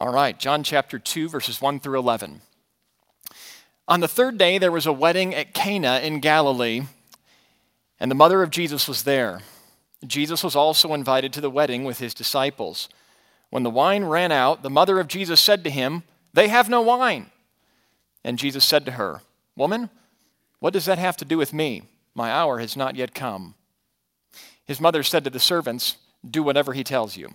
All right, John chapter 2, verses 1 through 11. On the third day, there was a wedding at Cana in Galilee, and the mother of Jesus was there. Jesus was also invited to the wedding with his disciples. When the wine ran out, the mother of Jesus said to him, They have no wine. And Jesus said to her, Woman, what does that have to do with me? My hour has not yet come. His mother said to the servants, Do whatever he tells you.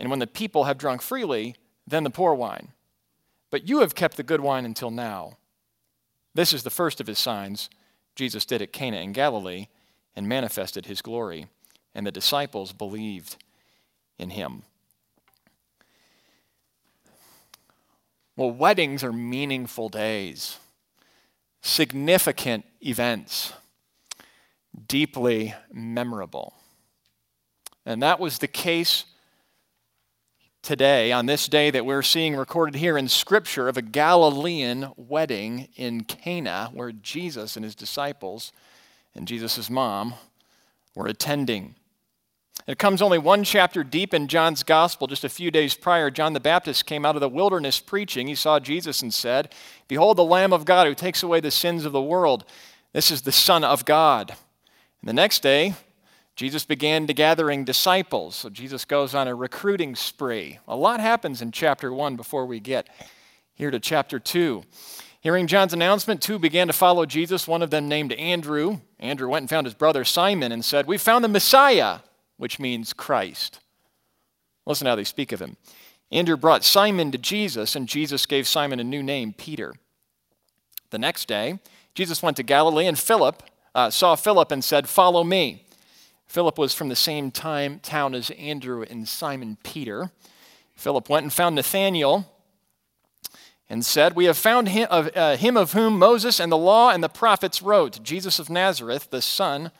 and when the people have drunk freely, then the poor wine. But you have kept the good wine until now. This is the first of his signs Jesus did at Cana in Galilee and manifested his glory, and the disciples believed in him. Well, weddings are meaningful days, significant events, deeply memorable. And that was the case today, on this day that we're seeing recorded here in Scripture of a Galilean wedding in Cana, where Jesus and his disciples and Jesus' mom were attending. It comes only one chapter deep in John's gospel. Just a few days prior, John the Baptist came out of the wilderness preaching. He saw Jesus and said, Behold, the Lamb of God who takes away the sins of the world. This is the Son of God. And the next day, Jesus began to gathering disciples. So Jesus goes on a recruiting spree. A lot happens in chapter 1 before we get here to chapter 2. Hearing John's announcement, two began to follow Jesus, one of them named Andrew. Andrew went and found his brother Simon and said, We found the Messiah, which means Christ. Listen how they speak of him. Andrew brought Simon to Jesus, and Jesus gave Simon a new name, Peter. The next day, Jesus went to Galilee, and Philip uh, saw Philip and said, Follow me. Philip was from the same time, town as Andrew and Simon Peter. Philip went and found Nathanael and said, We have found him of, uh, him of whom Moses and the law and the prophets wrote, Jesus of Nazareth, the son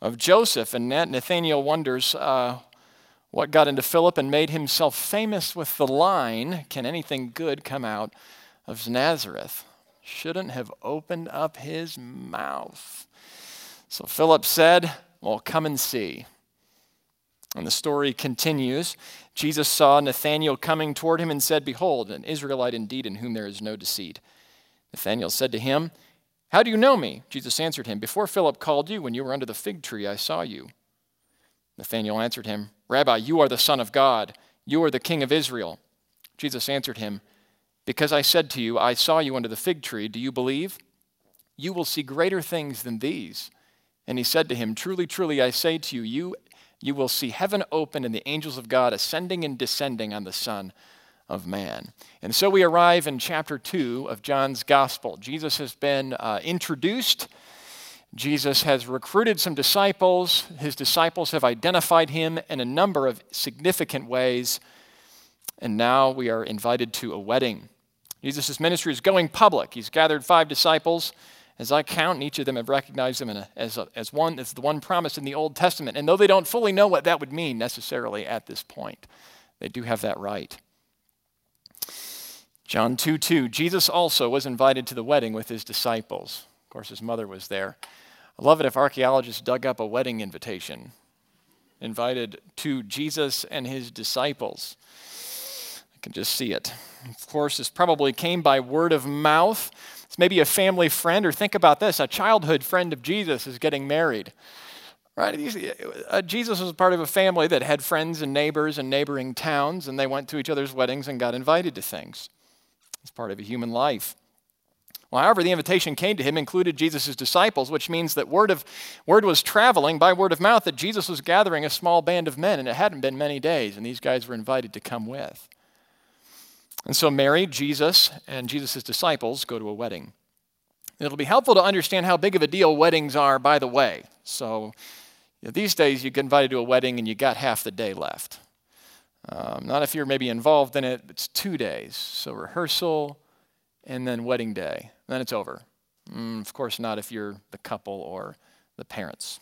of Joseph. And Nathanael wonders uh, what got into Philip and made himself famous with the line, Can anything good come out of Nazareth? Shouldn't have opened up his mouth. So Philip said, Well, come and see. And the story continues. Jesus saw Nathanael coming toward him and said, Behold, an Israelite indeed in whom there is no deceit. Nathanael said to him, How do you know me? Jesus answered him, Before Philip called you, when you were under the fig tree, I saw you. Nathanael answered him, Rabbi, you are the Son of God. You are the King of Israel. Jesus answered him, Because I said to you, I saw you under the fig tree, do you believe? You will see greater things than these. And he said to him, Truly, truly, I say to you, you you will see heaven open and the angels of God ascending and descending on the Son of Man. And so we arrive in chapter 2 of John's Gospel. Jesus has been uh, introduced. Jesus has recruited some disciples. His disciples have identified him in a number of significant ways. And now we are invited to a wedding. Jesus' ministry is going public. He's gathered five disciples as I count, each of them have recognized him a, as, a, as one as the one promised in the Old Testament. And though they don't fully know what that would mean necessarily at this point, they do have that right. John 2 2, Jesus also was invited to the wedding with his disciples. Of course, his mother was there. I love it if archaeologists dug up a wedding invitation, invited to Jesus and his disciples. I can just see it. Of course, this probably came by word of mouth. It's maybe a family friend, or think about this a childhood friend of Jesus is getting married. Right? Uh, Jesus was part of a family that had friends and neighbors and neighboring towns, and they went to each other's weddings and got invited to things. It's part of a human life. Well, however, the invitation came to him included Jesus' disciples, which means that word, of, word was traveling by word of mouth that Jesus was gathering a small band of men, and it hadn't been many days, and these guys were invited to come with. And so Mary, Jesus, and Jesus' disciples go to a wedding. It'll be helpful to understand how big of a deal weddings are, by the way. So you know, these days, you get invited to a wedding and you got half the day left. Um, not if you're maybe involved in it, it's two days. So rehearsal and then wedding day. Then it's over. Mm, of course, not if you're the couple or the parents.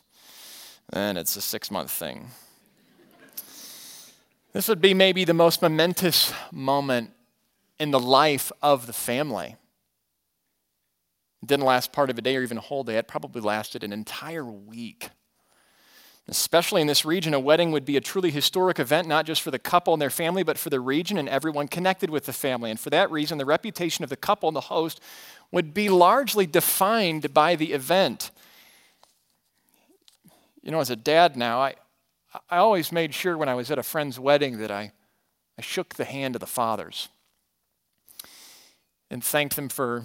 Then it's a six month thing. this would be maybe the most momentous moment in the life of the family. It didn't last part of a day or even a whole day, it probably lasted an entire week. Especially in this region, a wedding would be a truly historic event, not just for the couple and their family, but for the region and everyone connected with the family. And for that reason, the reputation of the couple and the host would be largely defined by the event. You know, as a dad now, I, I always made sure when I was at a friend's wedding that I, I shook the hand of the fathers and thanked them for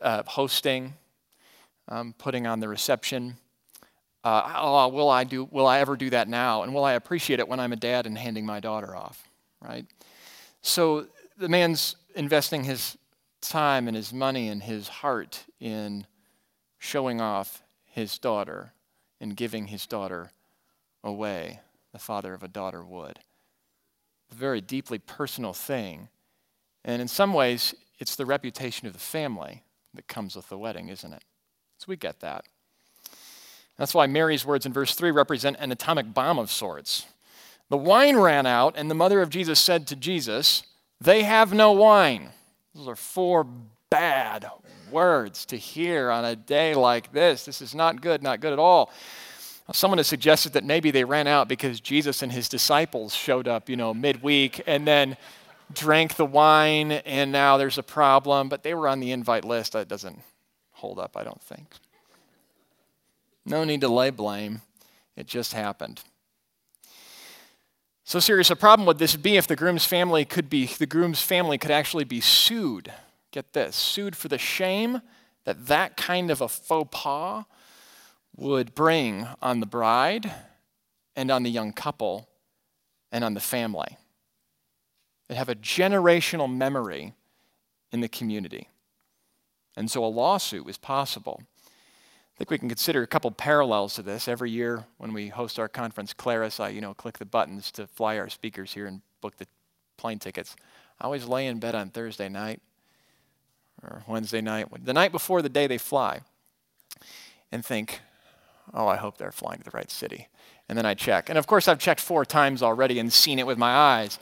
uh, hosting, um, putting on the reception. Uh, oh, will I do? Will I ever do that now? And will I appreciate it when I'm a dad and handing my daughter off? Right. So the man's investing his time and his money and his heart in showing off his daughter and giving his daughter away, the father of a daughter would. A very deeply personal thing. And in some ways, it's the reputation of the family that comes with the wedding, isn't it? So we get that. That's why Mary's words in verse 3 represent an atomic bomb of sorts. The wine ran out, and the mother of Jesus said to Jesus, They have no wine. Those are four bad words to hear on a day like this. This is not good, not good at all. Someone has suggested that maybe they ran out because Jesus and his disciples showed up, you know, midweek and then drank the wine and now there's a problem, but they were on the invite list. That doesn't hold up, I don't think. No need to lay blame. It just happened. So serious a problem would this be if the groom's family could be the groom's family could actually be sued. Get this, sued for the shame that that kind of a faux pas would bring on the bride and on the young couple and on the family. They have a generational memory in the community. And so a lawsuit was possible. I think we can consider a couple parallels to this. Every year when we host our conference, Claris, I you know click the buttons to fly our speakers here and book the plane tickets. I always lay in bed on Thursday night or Wednesday night, the night before the day they fly, and think, oh, I hope they're flying to the right city. And then I check. And of course, I've checked four times already and seen it with my eyes.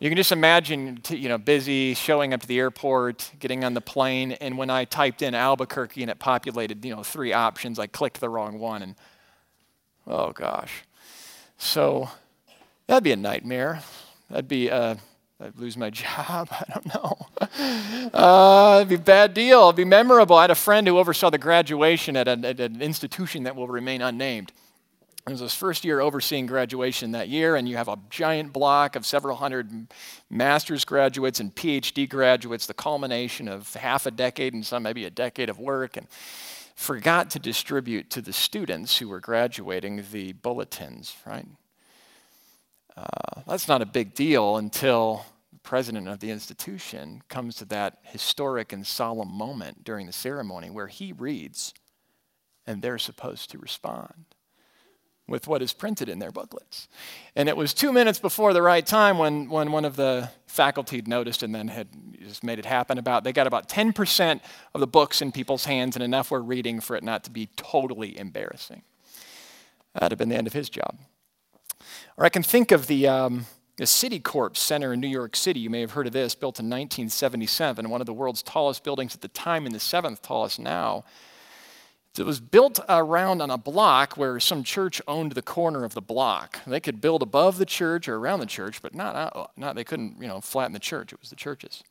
You can just imagine, you know, busy, showing up to the airport, getting on the plane, and when I typed in Albuquerque and it populated, you know, three options, I clicked the wrong one, and oh gosh. So that'd be a nightmare. That'd be, uh, I'd lose my job. I don't know. Uh, it'd be a bad deal. It'd be memorable. I had a friend who oversaw the graduation at, a, at an institution that will remain unnamed. It was his first year overseeing graduation that year, and you have a giant block of several hundred master's graduates and PhD graduates, the culmination of half a decade and some maybe a decade of work, and forgot to distribute to the students who were graduating the bulletins, right? Uh, that's not a big deal until the president of the institution comes to that historic and solemn moment during the ceremony where he reads and they're supposed to respond with what is printed in their booklets. And it was two minutes before the right time when, when one of the faculty noticed and then had just made it happen about they got about 10% of the books in people's hands and enough were reading for it not to be totally embarrassing. That'd have been the end of his job. Or I can think of the, um, the Citicorp Center in New York City. You may have heard of this, built in 1977, one of the world's tallest buildings at the time and the seventh tallest now. It was built around on a block where some church owned the corner of the block. They could build above the church or around the church, but not, not they couldn't, you know, flatten the church. It was the churches.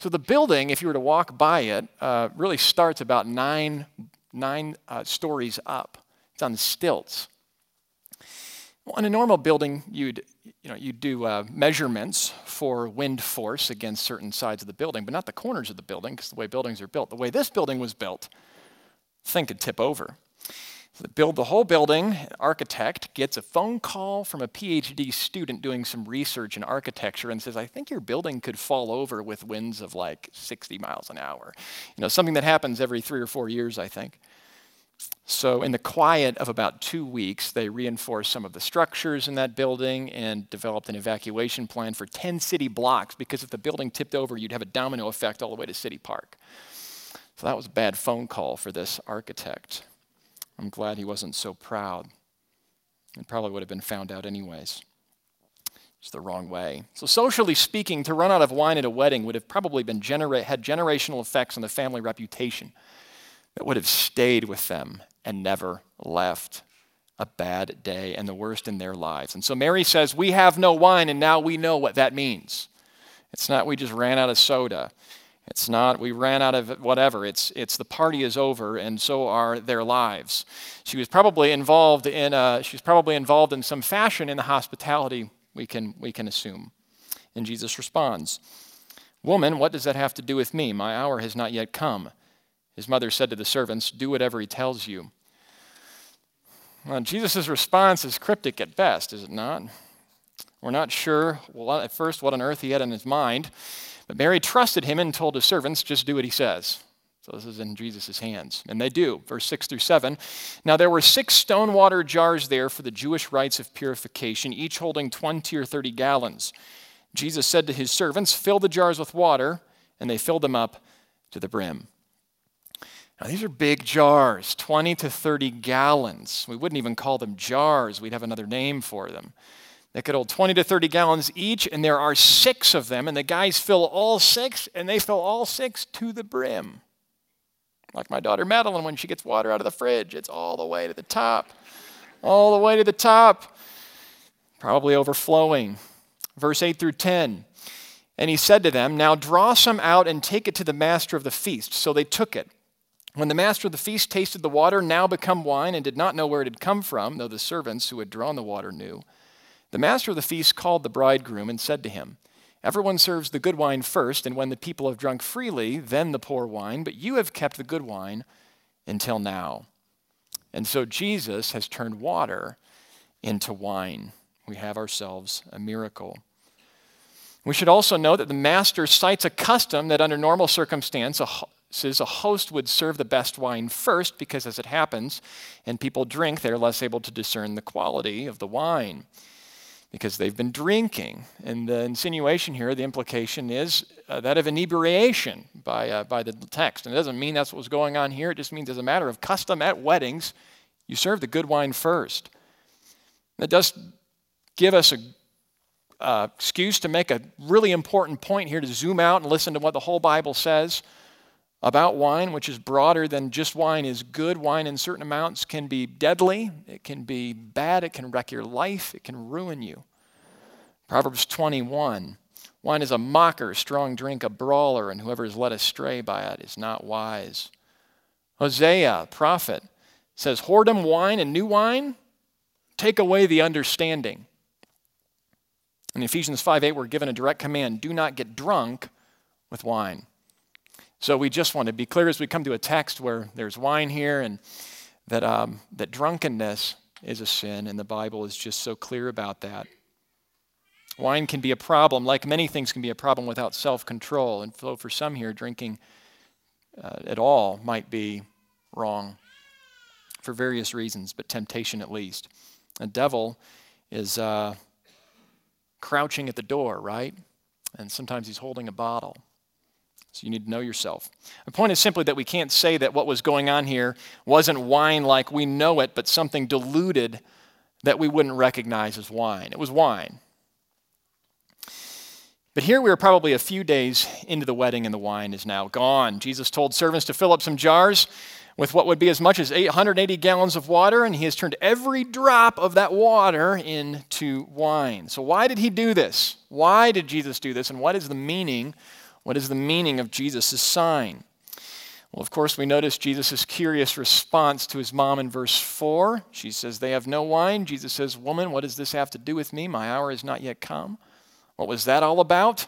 So the building, if you were to walk by it, uh, really starts about nine, nine uh, stories up. It's on stilts. Well, in a normal building, you'd, you know, you'd do uh, measurements for wind force against certain sides of the building, but not the corners of the building, because the way buildings are built. The way this building was built, thing could tip over. So they build the whole building. architect gets a phone call from a PhD student doing some research in architecture and says, I think your building could fall over with winds of like 60 miles an hour. You know, something that happens every three or four years, I think. So, in the quiet of about two weeks, they reinforced some of the structures in that building and developed an evacuation plan for 10 city blocks because if the building tipped over, you'd have a domino effect all the way to City Park. So, that was a bad phone call for this architect. I'm glad he wasn't so proud. It probably would have been found out, anyways. It's the wrong way. So, socially speaking, to run out of wine at a wedding would have probably been genera- had generational effects on the family reputation that would have stayed with them and never left. A bad day and the worst in their lives. And so Mary says, We have no wine, and now we know what that means. It's not we just ran out of soda. It's not we ran out of whatever. It's, it's the party is over, and so are their lives. She was probably involved in uh, she was probably involved in some fashion in the hospitality. We can we can assume. And Jesus responds, "Woman, what does that have to do with me? My hour has not yet come." His mother said to the servants, Do whatever he tells you. Well, Jesus' response is cryptic at best, is it not? We're not sure, well, at first, what on earth he had in his mind, but Mary trusted him and told his servants, Just do what he says. So this is in Jesus' hands. And they do. Verse 6 through 7. Now there were six stone water jars there for the Jewish rites of purification, each holding 20 or 30 gallons. Jesus said to his servants, Fill the jars with water, and they filled them up to the brim. Now, these are big jars, 20 to 30 gallons. We wouldn't even call them jars, we'd have another name for them. They could hold 20 to 30 gallons each, and there are six of them, and the guys fill all six, and they fill all six to the brim. Like my daughter Madeline, when she gets water out of the fridge, it's all the way to the top. All the way to the top. Probably overflowing. Verse 8 through 10. And he said to them, Now draw some out and take it to the master of the feast. So they took it. When the master of the feast tasted the water, now become wine, and did not know where it had come from, though the servants who had drawn the water knew, the master of the feast called the bridegroom and said to him, Everyone serves the good wine first, and when the people have drunk freely, then the poor wine, but you have kept the good wine until now. And so Jesus has turned water into wine. We have ourselves a miracle. We should also note that the master cites a custom that, under normal circumstances, a host would serve the best wine first because, as it happens, and people drink, they're less able to discern the quality of the wine because they've been drinking. And the insinuation here, the implication is uh, that of inebriation by, uh, by the text. And it doesn't mean that's what was going on here, it just means as a matter of custom at weddings, you serve the good wine first. That does give us a uh, excuse to make a really important point here to zoom out and listen to what the whole Bible says about wine, which is broader than just wine is good. Wine in certain amounts can be deadly, it can be bad, it can wreck your life, it can ruin you. Proverbs 21 Wine is a mocker, strong drink, a brawler, and whoever is led astray by it is not wise. Hosea, prophet, says, Whoredom wine and new wine take away the understanding. In Ephesians 5 8, we're given a direct command do not get drunk with wine. So we just want to be clear as we come to a text where there's wine here and that, um, that drunkenness is a sin, and the Bible is just so clear about that. Wine can be a problem, like many things can be a problem without self control. And so for some here, drinking uh, at all might be wrong for various reasons, but temptation at least. The devil is uh, crouching at the door, right? And sometimes he's holding a bottle. So you need to know yourself. The point is simply that we can't say that what was going on here wasn't wine like we know it, but something diluted that we wouldn't recognize as wine. It was wine. But here we are probably a few days into the wedding and the wine is now gone. Jesus told servants to fill up some jars with what would be as much as 880 gallons of water, and he has turned every drop of that water into wine. So, why did he do this? Why did Jesus do this? And what is the meaning what is the meaning of Jesus' sign? Well, of course, we notice Jesus' curious response to his mom in verse 4. She says, They have no wine. Jesus says, Woman, what does this have to do with me? My hour is not yet come. What was that all about?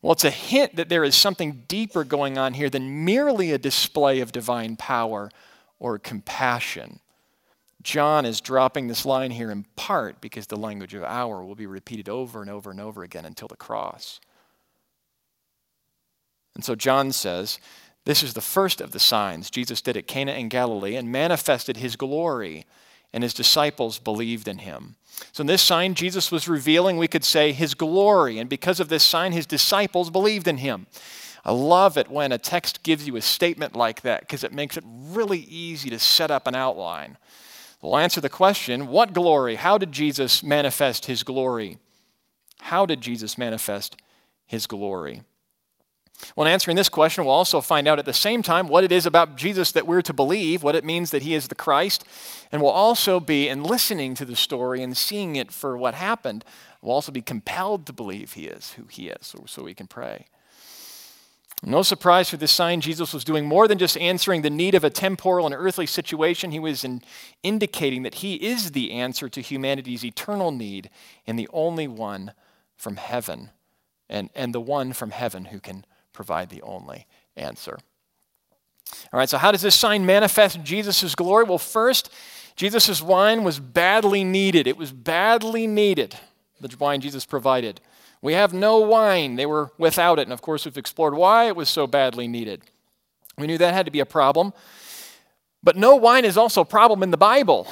Well, it's a hint that there is something deeper going on here than merely a display of divine power or compassion. John is dropping this line here in part because the language of hour will be repeated over and over and over again until the cross. And so John says This is the first of the signs Jesus did at Cana in Galilee and manifested his glory, and his disciples believed in him. So, in this sign, Jesus was revealing, we could say, his glory, and because of this sign, his disciples believed in him. I love it when a text gives you a statement like that because it makes it really easy to set up an outline. We'll answer the question what glory? How did Jesus manifest his glory? How did Jesus manifest his glory? When answering this question, we'll also find out at the same time what it is about Jesus that we're to believe, what it means that he is the Christ, and we'll also be, in listening to the story and seeing it for what happened, we'll also be compelled to believe he is who he is, so, so we can pray. No surprise for this sign, Jesus was doing more than just answering the need of a temporal and earthly situation. He was in indicating that he is the answer to humanity's eternal need and the only one from heaven, and, and the one from heaven who can provide the only answer. All right, so how does this sign manifest Jesus' glory? Well, first, Jesus' wine was badly needed. It was badly needed, the wine Jesus provided. We have no wine. They were without it. And of course, we've explored why it was so badly needed. We knew that had to be a problem. But no wine is also a problem in the Bible.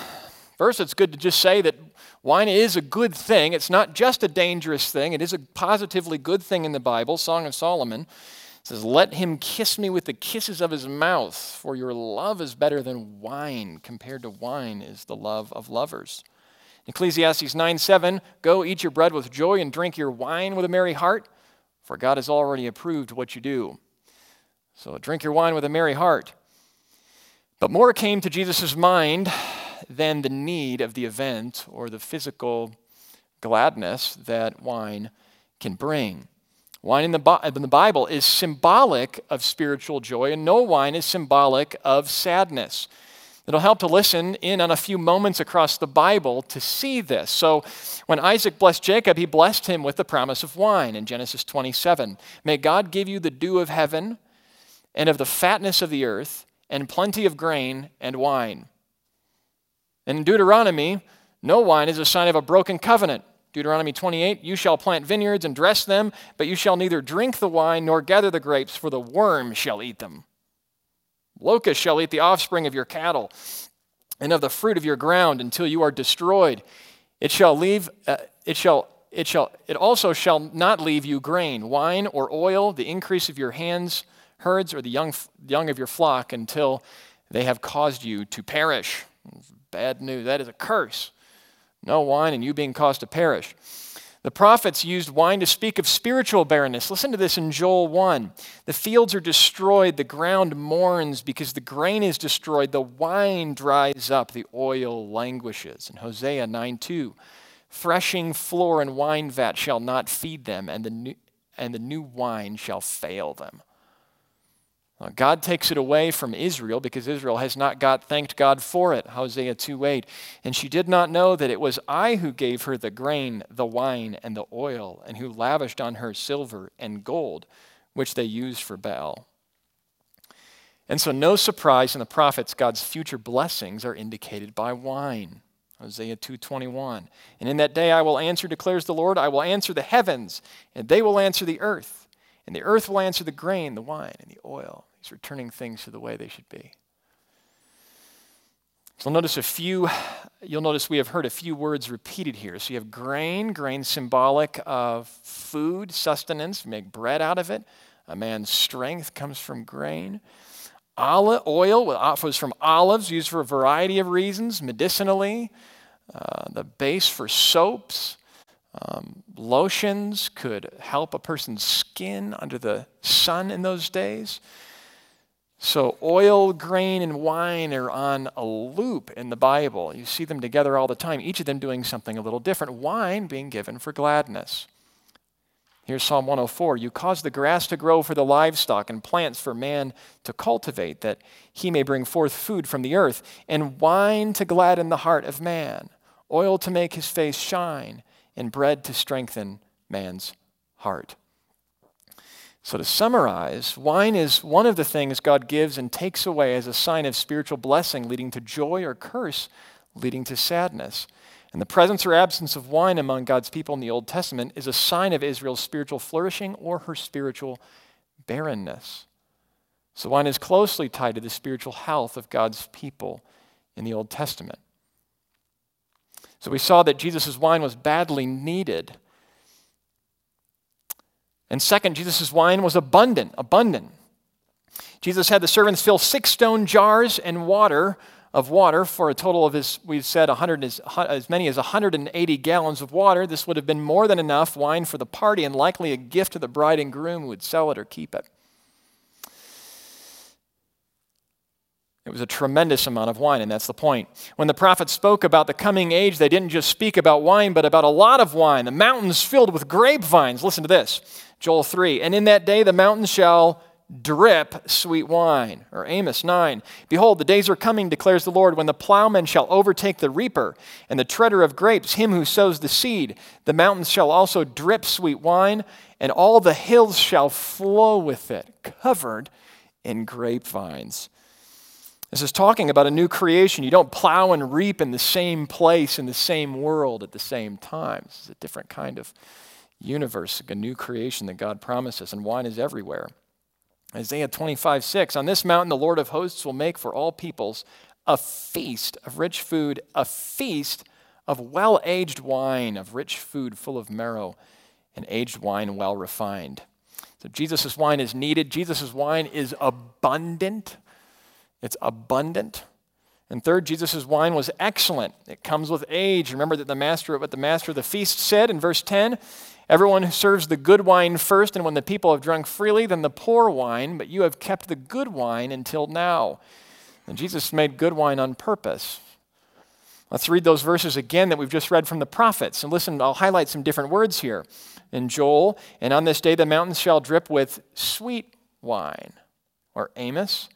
First, it's good to just say that wine is a good thing. It's not just a dangerous thing, it is a positively good thing in the Bible. Song of Solomon says, Let him kiss me with the kisses of his mouth, for your love is better than wine. Compared to wine is the love of lovers. Ecclesiastes 9 7, go eat your bread with joy and drink your wine with a merry heart, for God has already approved what you do. So drink your wine with a merry heart. But more came to Jesus' mind than the need of the event or the physical gladness that wine can bring. Wine in the, in the Bible is symbolic of spiritual joy, and no wine is symbolic of sadness. It'll help to listen in on a few moments across the Bible to see this. So, when Isaac blessed Jacob, he blessed him with the promise of wine in Genesis 27. May God give you the dew of heaven and of the fatness of the earth and plenty of grain and wine. In Deuteronomy, no wine is a sign of a broken covenant. Deuteronomy 28 You shall plant vineyards and dress them, but you shall neither drink the wine nor gather the grapes, for the worm shall eat them. Locusts shall eat the offspring of your cattle and of the fruit of your ground until you are destroyed. It shall leave, uh, it shall, it shall, it also shall not leave you grain, wine, or oil, the increase of your hands, herds, or the young, young of your flock until they have caused you to perish. Bad news. That is a curse. No wine and you being caused to perish. The prophets used wine to speak of spiritual barrenness. Listen to this in Joel 1. The fields are destroyed, the ground mourns because the grain is destroyed, the wine dries up, the oil languishes. In Hosea 9 2, threshing floor and wine vat shall not feed them, and the new, and the new wine shall fail them. Uh, God takes it away from Israel because Israel has not got thanked God for it. Hosea 2:8. And she did not know that it was I who gave her the grain, the wine, and the oil, and who lavished on her silver and gold, which they used for Baal. And so no surprise in the prophets God's future blessings are indicated by wine. Hosea 2:21. And in that day I will answer declares the Lord, I will answer the heavens, and they will answer the earth. And the earth will answer the grain, the wine, and the oil. He's returning things to the way they should be. So notice a few, you'll notice we have heard a few words repeated here. So you have grain, grain symbolic of food, sustenance, make bread out of it. A man's strength comes from grain. Olive oil was from olives, used for a variety of reasons, medicinally. Uh, the base for soaps. Um, lotions could help a person's skin under the sun in those days. So, oil, grain, and wine are on a loop in the Bible. You see them together all the time, each of them doing something a little different. Wine being given for gladness. Here's Psalm 104 You cause the grass to grow for the livestock and plants for man to cultivate, that he may bring forth food from the earth, and wine to gladden the heart of man, oil to make his face shine, and bread to strengthen man's heart. So, to summarize, wine is one of the things God gives and takes away as a sign of spiritual blessing, leading to joy or curse, leading to sadness. And the presence or absence of wine among God's people in the Old Testament is a sign of Israel's spiritual flourishing or her spiritual barrenness. So wine is closely tied to the spiritual health of God's people in the Old Testament. So we saw that Jesus' wine was badly needed. And second, Jesus' wine was abundant, abundant. Jesus had the servants fill six stone jars and water of water for a total of his, we've said 100 as, as many as 180 gallons of water. This would have been more than enough wine for the party and likely a gift to the bride and groom who would sell it or keep it. It was a tremendous amount of wine, and that's the point. When the prophets spoke about the coming age, they didn't just speak about wine, but about a lot of wine. The mountains filled with grapevines. Listen to this Joel 3. And in that day the mountains shall drip sweet wine. Or Amos 9. Behold, the days are coming, declares the Lord, when the plowman shall overtake the reaper, and the treader of grapes, him who sows the seed. The mountains shall also drip sweet wine, and all the hills shall flow with it, covered in grapevines. This is talking about a new creation. You don't plow and reap in the same place, in the same world at the same time. This is a different kind of universe, a new creation that God promises, and wine is everywhere. Isaiah 25, 6. On this mountain, the Lord of hosts will make for all peoples a feast of rich food, a feast of well aged wine, of rich food full of marrow, and aged wine well refined. So Jesus' wine is needed. Jesus' wine is abundant. It's abundant. And third, Jesus' wine was excellent. It comes with age. Remember that the master, what the master of the feast said in verse 10 Everyone who serves the good wine first, and when the people have drunk freely, then the poor wine, but you have kept the good wine until now. And Jesus made good wine on purpose. Let's read those verses again that we've just read from the prophets. And listen, I'll highlight some different words here. In Joel, and on this day the mountains shall drip with sweet wine. Or Amos,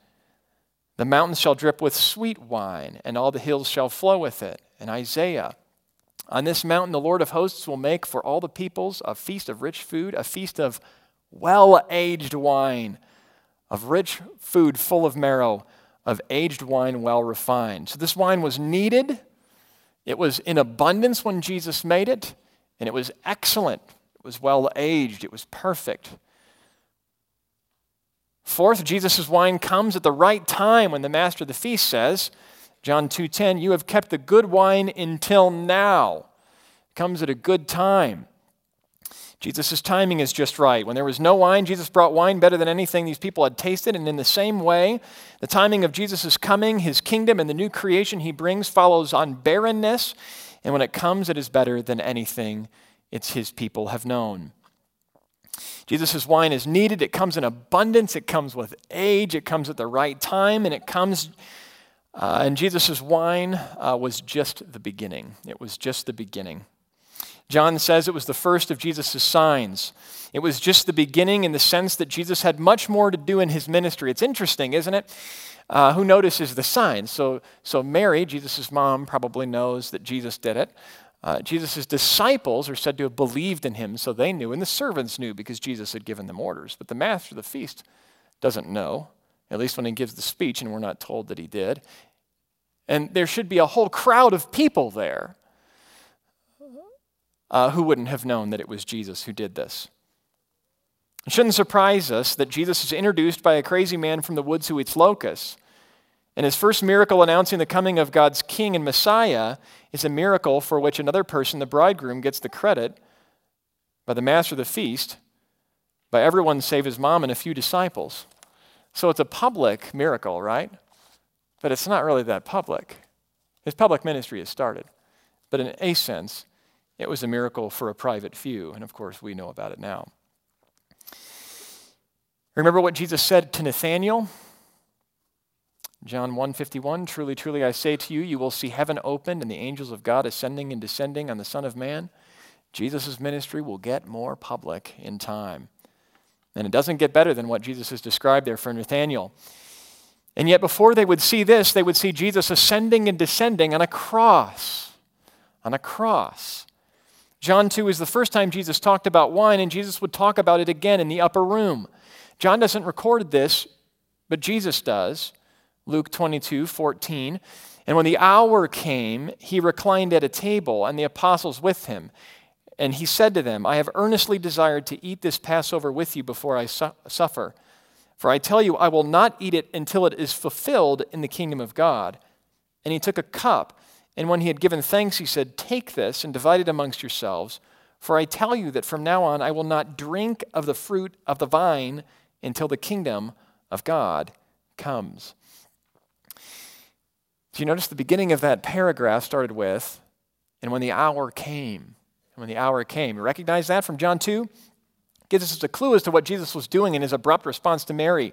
the mountains shall drip with sweet wine, and all the hills shall flow with it. And Isaiah, on this mountain, the Lord of hosts will make for all the peoples a feast of rich food, a feast of well aged wine, of rich food full of marrow, of aged wine well refined. So, this wine was needed. It was in abundance when Jesus made it, and it was excellent. It was well aged. It was perfect. Fourth, Jesus' wine comes at the right time when the master of the feast says, John 2:10, you have kept the good wine until now. It comes at a good time. Jesus' timing is just right. When there was no wine, Jesus brought wine better than anything these people had tasted. And in the same way, the timing of Jesus' coming, his kingdom, and the new creation he brings follows on barrenness. And when it comes, it is better than anything it's his people have known. Jesus' wine is needed. It comes in abundance. It comes with age. It comes at the right time. And it comes uh, and Jesus' wine uh, was just the beginning. It was just the beginning. John says it was the first of Jesus' signs. It was just the beginning in the sense that Jesus had much more to do in his ministry. It's interesting, isn't it? Uh, who notices the signs? So, so Mary, Jesus' mom, probably knows that Jesus did it. Uh, Jesus' disciples are said to have believed in him, so they knew, and the servants knew because Jesus had given them orders. But the master of the feast doesn't know at least when he gives the speech, and we're not told that he did. And there should be a whole crowd of people there uh, who wouldn't have known that it was Jesus who did this. It shouldn't surprise us that Jesus is introduced by a crazy man from the woods who eats locusts. And his first miracle announcing the coming of God's king and Messiah is a miracle for which another person, the bridegroom, gets the credit by the master of the feast, by everyone save his mom and a few disciples. So it's a public miracle, right? But it's not really that public. His public ministry has started. But in a sense, it was a miracle for a private few. And of course, we know about it now. Remember what Jesus said to Nathanael? John 1:51 Truly truly I say to you you will see heaven opened and the angels of God ascending and descending on the son of man. Jesus' ministry will get more public in time. And it doesn't get better than what Jesus has described there for Nathanael. And yet, before they would see this, they would see Jesus ascending and descending on a cross. On a cross. John 2 is the first time Jesus talked about wine, and Jesus would talk about it again in the upper room. John doesn't record this, but Jesus does. Luke 22, 14. And when the hour came, he reclined at a table, and the apostles with him. And he said to them, I have earnestly desired to eat this Passover with you before I su- suffer. For I tell you, I will not eat it until it is fulfilled in the kingdom of God. And he took a cup, and when he had given thanks, he said, Take this and divide it amongst yourselves. For I tell you that from now on I will not drink of the fruit of the vine until the kingdom of God comes. Do you notice the beginning of that paragraph started with, and when the hour came? And when the hour came. You recognize that from John 2? gives us a clue as to what Jesus was doing in his abrupt response to Mary.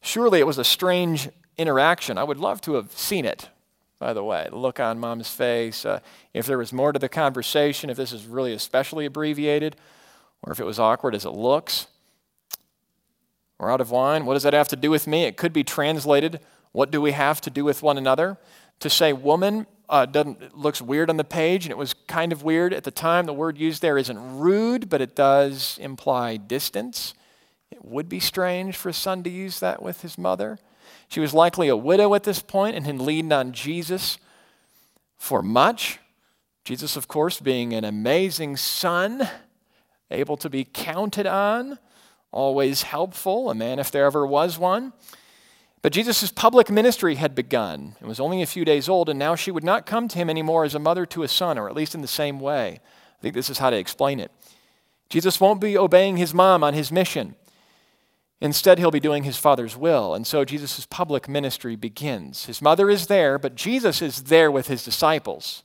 Surely it was a strange interaction. I would love to have seen it, by the way. Look on mom's face, uh, if there was more to the conversation, if this is really especially abbreviated, or if it was awkward as it looks. We're out of wine. What does that have to do with me? It could be translated, What do we have to do with one another? To say, Woman, uh, doesn't, looks weird on the page, and it was kind of weird at the time. The word used there isn't rude, but it does imply distance. It would be strange for a son to use that with his mother. She was likely a widow at this point and had leaned on Jesus for much. Jesus, of course, being an amazing son, able to be counted on, always helpful, a man if there ever was one. But Jesus' public ministry had begun. It was only a few days old, and now she would not come to him anymore as a mother to a son, or at least in the same way. I think this is how to explain it. Jesus won't be obeying his mom on his mission. Instead, he'll be doing his father's will. And so Jesus' public ministry begins. His mother is there, but Jesus is there with his disciples.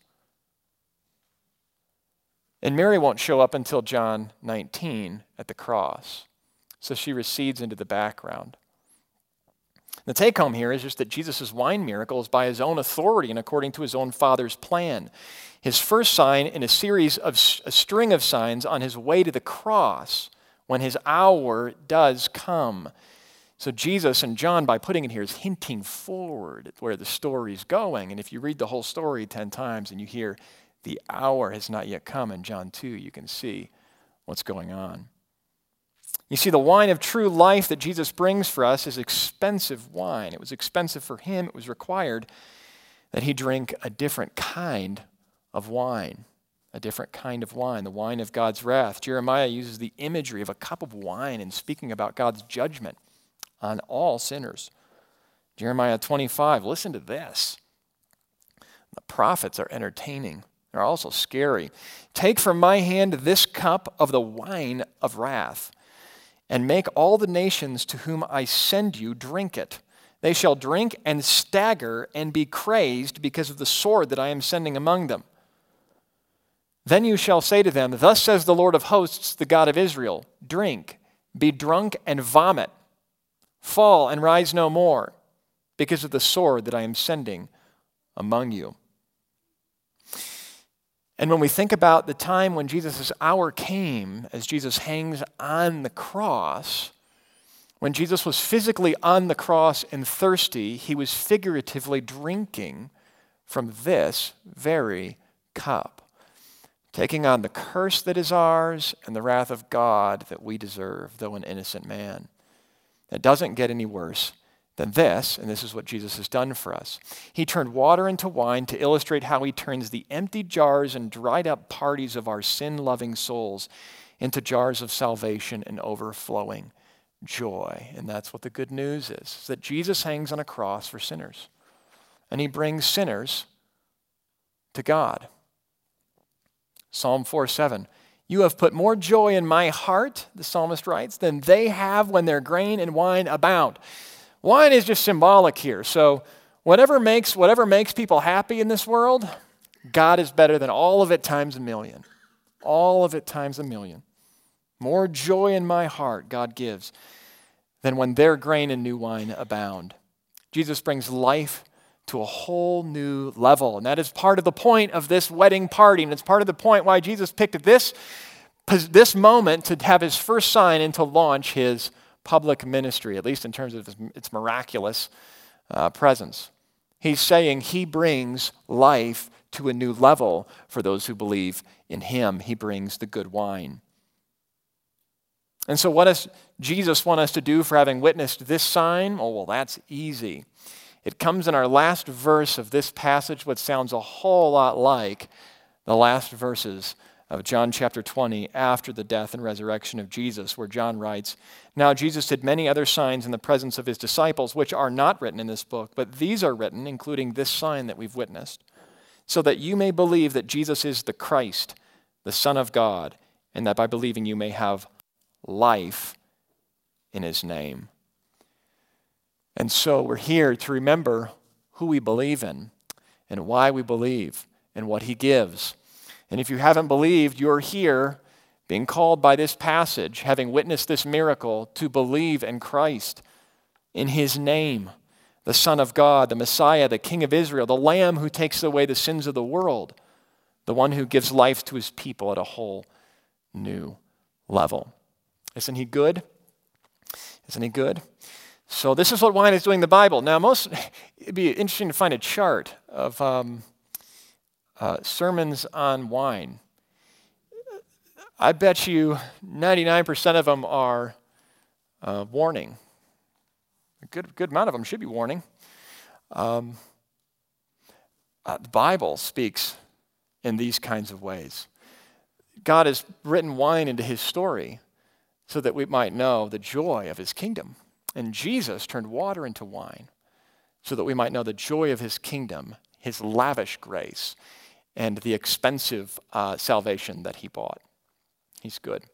And Mary won't show up until John 19 at the cross. So she recedes into the background. The take home here is just that Jesus' wine miracle is by his own authority and according to his own Father's plan. His first sign in a series of a string of signs on his way to the cross when his hour does come. So, Jesus and John, by putting it here, is hinting forward at where the story is going. And if you read the whole story 10 times and you hear, the hour has not yet come in John 2, you can see what's going on. You see, the wine of true life that Jesus brings for us is expensive wine. It was expensive for him, it was required that he drink a different kind of wine. A different kind of wine, the wine of God's wrath. Jeremiah uses the imagery of a cup of wine in speaking about God's judgment on all sinners. Jeremiah 25, listen to this. The prophets are entertaining. They're also scary. Take from my hand this cup of the wine of wrath and make all the nations to whom I send you drink it. They shall drink and stagger and be crazed because of the sword that I am sending among them. Then you shall say to them, Thus says the Lord of hosts, the God of Israel Drink, be drunk and vomit, fall and rise no more, because of the sword that I am sending among you. And when we think about the time when Jesus' hour came, as Jesus hangs on the cross, when Jesus was physically on the cross and thirsty, he was figuratively drinking from this very cup, taking on the curse that is ours and the wrath of God that we deserve, though an innocent man. It doesn't get any worse than this, and this is what Jesus has done for us. He turned water into wine to illustrate how he turns the empty jars and dried up parties of our sin loving souls into jars of salvation and overflowing joy. And that's what the good news is, that Jesus hangs on a cross for sinners, and he brings sinners to God. Psalm 4 7. You have put more joy in my heart, the psalmist writes, than they have when their grain and wine abound. Wine is just symbolic here. So whatever makes whatever makes people happy in this world, God is better than all of it times a million. All of it times a million. More joy in my heart God gives than when their grain and new wine abound. Jesus brings life to a whole new level. And that is part of the point of this wedding party. And it's part of the point why Jesus picked this, this moment to have his first sign and to launch his public ministry, at least in terms of its miraculous uh, presence. He's saying he brings life to a new level for those who believe in him. He brings the good wine. And so, what does Jesus want us to do for having witnessed this sign? Oh, well, that's easy. It comes in our last verse of this passage, which sounds a whole lot like the last verses of John chapter 20 after the death and resurrection of Jesus, where John writes, Now Jesus did many other signs in the presence of his disciples, which are not written in this book, but these are written, including this sign that we've witnessed, so that you may believe that Jesus is the Christ, the Son of God, and that by believing you may have life in his name. And so we're here to remember who we believe in and why we believe and what he gives. And if you haven't believed, you're here being called by this passage, having witnessed this miracle, to believe in Christ, in his name, the Son of God, the Messiah, the King of Israel, the Lamb who takes away the sins of the world, the one who gives life to his people at a whole new level. Isn't he good? Isn't he good? So this is what wine is doing in the Bible. Now, most it'd be interesting to find a chart of um, uh, sermons on wine. I bet you 99% of them are uh, warning. A good, good amount of them should be warning. Um, uh, the Bible speaks in these kinds of ways. God has written wine into his story so that we might know the joy of his kingdom. And Jesus turned water into wine so that we might know the joy of his kingdom, his lavish grace, and the expensive uh, salvation that he bought. He's good.